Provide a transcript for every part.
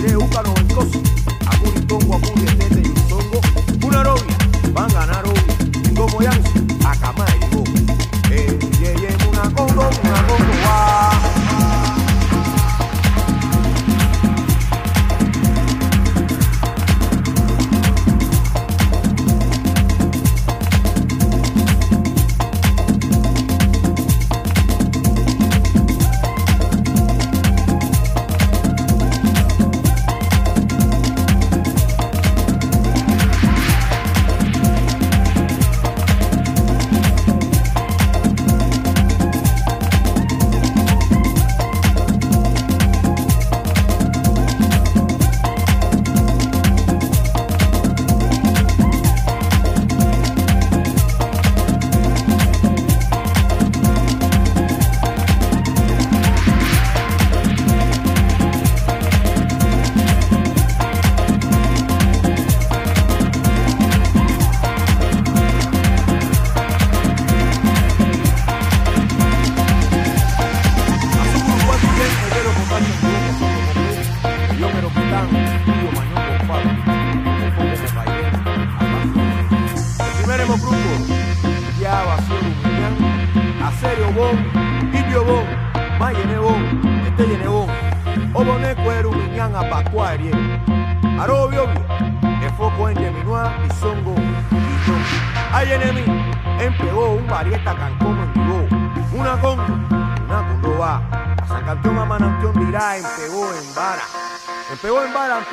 Iré húcaro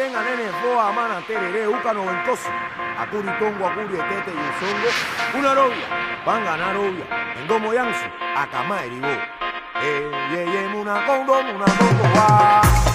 Atenga, Nene, Foa, Amana, Tereré, Úcano, Ventoso, Acuri, Tongo, Acuri, Tete y Esongo, una novia, van a ganar obvia, en Domo Yanzo, Acamá, Eribó. Eh, eh, eh, una congo, una congo, va.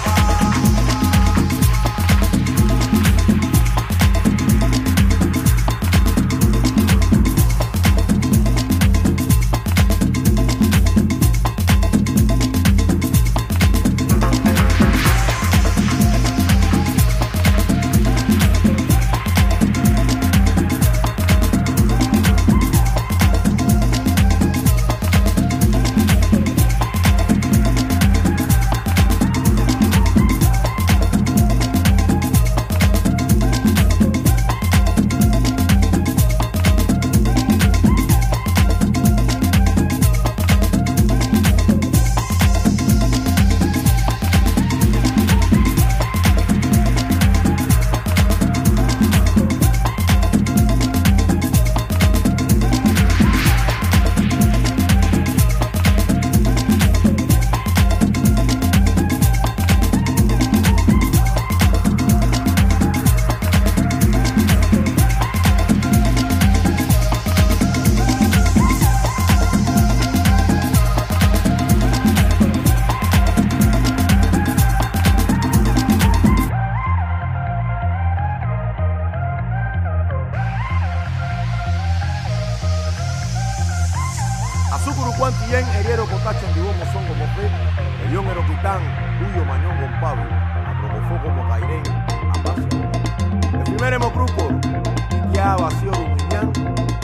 Ea Bacio Dumiñán,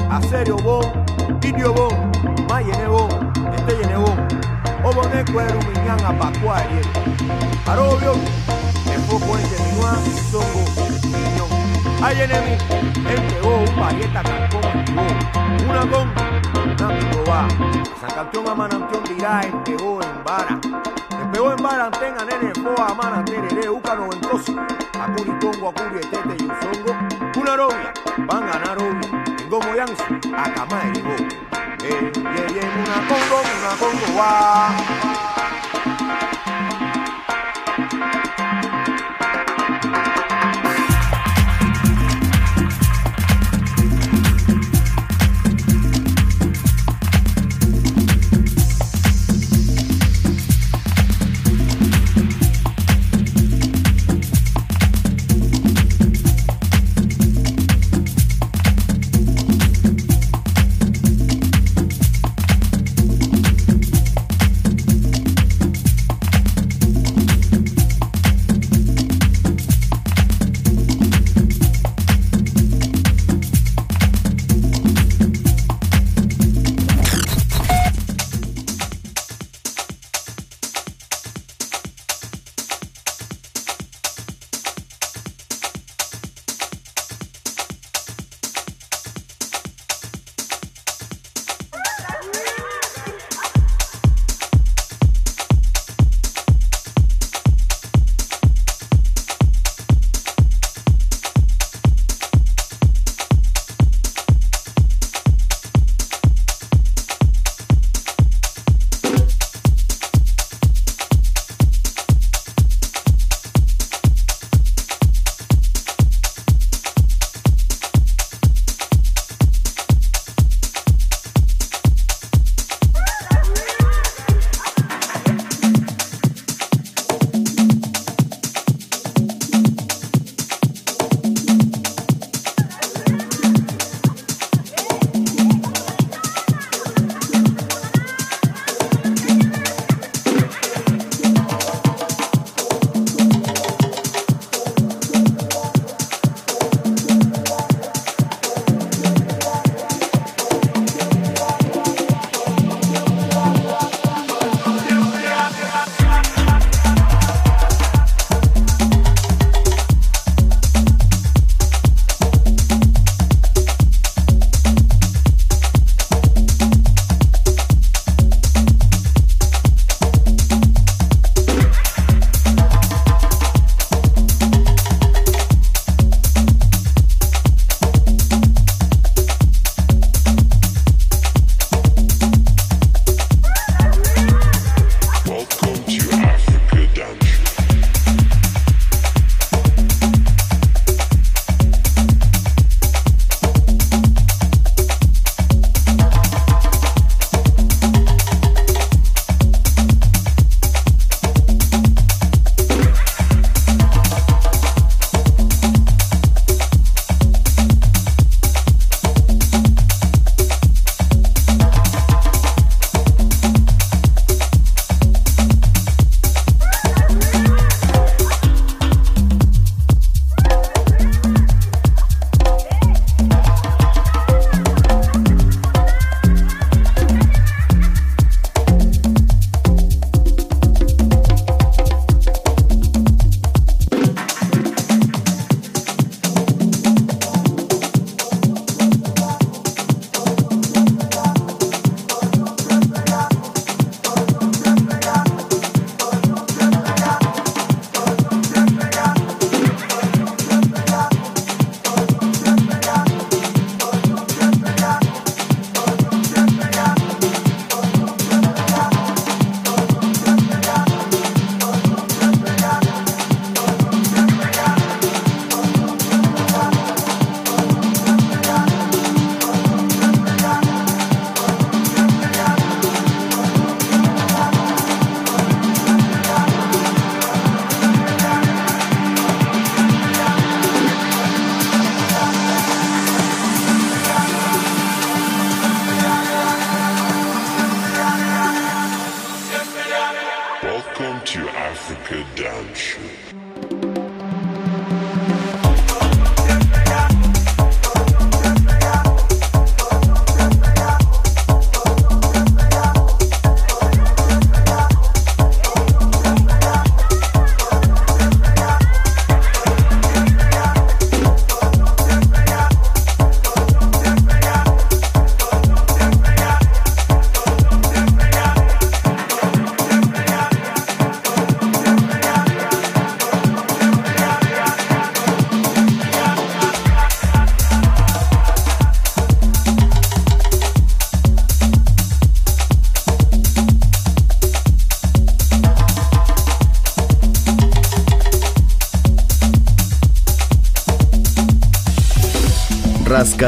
Acerio Bon, Idio Bon, Mayene Bon, Esteyene Bon, Oboneco Erumiñán, Apacua Ariel, Arobio, Enfoco Enteminua, Songo, Piñón, Ayenemi, Entego, Parieta, Cancón, Tibó, Una Con, Námico Va, San Campeón, Amanampión, Dirá, Entego, en Vara, este Empegó en Vara, Antena, Nene, Foa, Amana, Terere, Uca, Noventoso, Acuri, Congo, Acuri, Etete y Usongo, Robia, van a ganar obvio. Tengo moyanzo, acá y digo. Eh, yeah, yeah, una congo, una congo, va.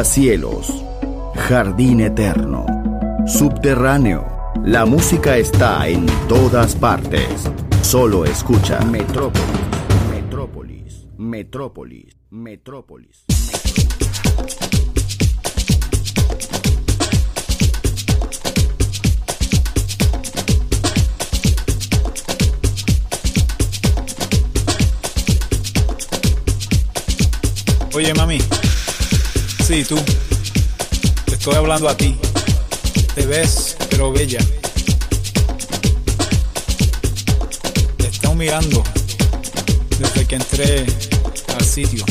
Rascacielos, jardín eterno, subterráneo. La música está en todas partes. Solo escucha Metrópolis, Metrópolis, Metrópolis, Metrópolis. Oye, mami. Sí, tú. Te estoy hablando a ti. Te ves, pero bella. Te estado mirando desde que entré al sitio.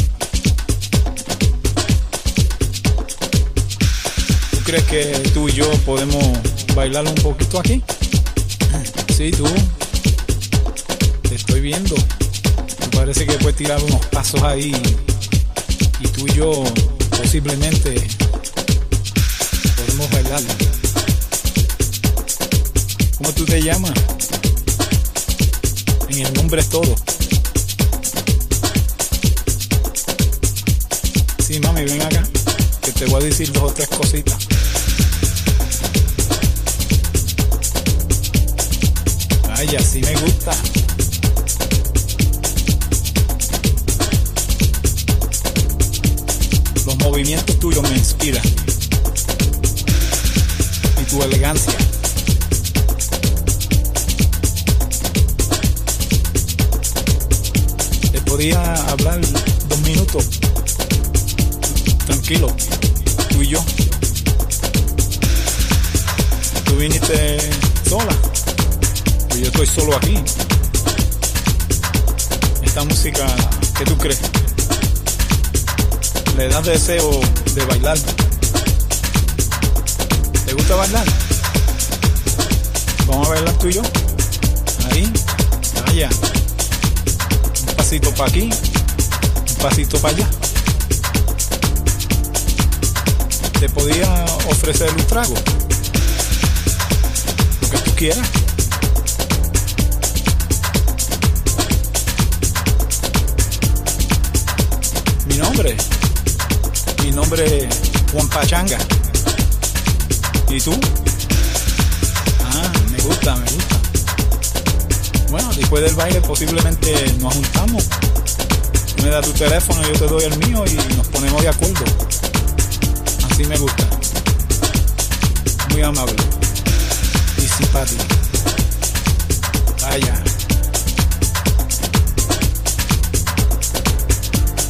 ¿Tú crees que tú y yo podemos bailar un poquito aquí? Sí, tú. Te estoy viendo. Me parece que puedes tirar unos pasos ahí y tú y yo posiblemente podemos bailar. ¿Cómo tú te llamas? En el nombre es todo. Sí, mami, ven acá, que te voy a decir dos o tres cositas. Ay, así me gusta. Los movimientos tuyos me inspiran. Y tu elegancia. Te podía hablar dos minutos. Tranquilo. Tú y yo. Tú viniste sola. Y yo estoy solo aquí. Esta música, ¿qué tú crees? Le das deseo de bailar. ¿Te gusta bailar? Vamos a bailar tú y yo. Ahí, allá. Un pasito para aquí, un pasito para allá. Te podía ofrecer un trago. Lo que tú quieras. Mi nombre mi nombre es Juan Pachanga. ¿Y tú? Ah, me gusta, me gusta. Bueno, después del baile posiblemente nos juntamos. Me das tu teléfono, yo te doy el mío y nos ponemos de acuerdo. Así me gusta. Muy amable. Y simpático. Vaya.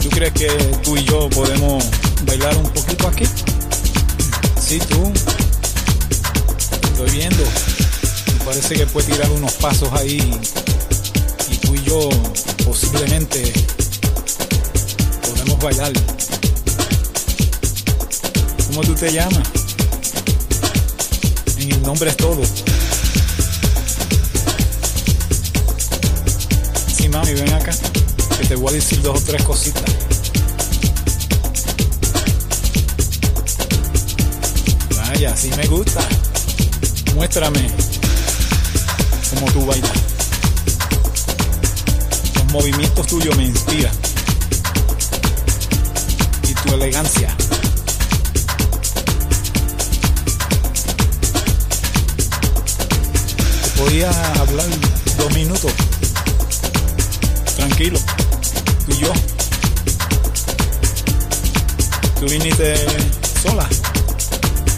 ¿Tú crees que tú y yo podemos bailar un poquito aquí? Sí, tú. Estoy viendo. Me parece que puedes tirar unos pasos ahí. Y tú y yo posiblemente podemos bailar. ¿Cómo tú te llamas? En el nombre es todo. Sí, mami, ven acá. Que te voy a decir dos o tres cositas. Sí me gusta. Muéstrame cómo tú bailas. Los movimientos tuyos me inspiran. Y tu elegancia. Te podía hablar dos minutos. Tranquilo. Tú y yo. Tú viniste sola.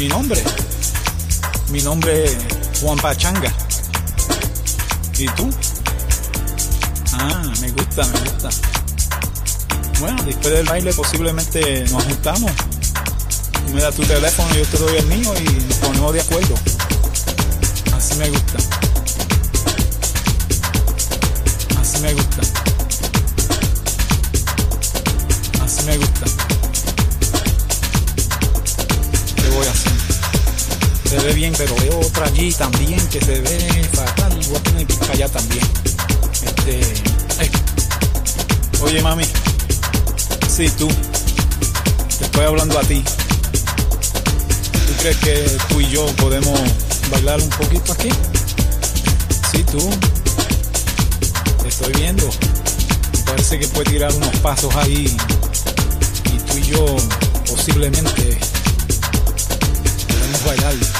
Mi nombre. Mi nombre es Juan Pachanga. ¿Y tú? Ah, me gusta, me gusta. Bueno, después del baile posiblemente nos juntamos. Me das tu teléfono, yo te doy el mío y nos ponemos de acuerdo. Así me gusta. bien, pero veo otra allí también que se ve fatal. Voy a tener que allá también. Este. Eh. Oye, mami. Sí, tú. Te estoy hablando a ti. ¿Tú crees que tú y yo podemos bailar un poquito aquí? Sí, tú. Te estoy viendo. Parece que puedes tirar unos pasos ahí. Y tú y yo posiblemente podemos bailar.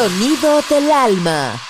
Sonido del alma.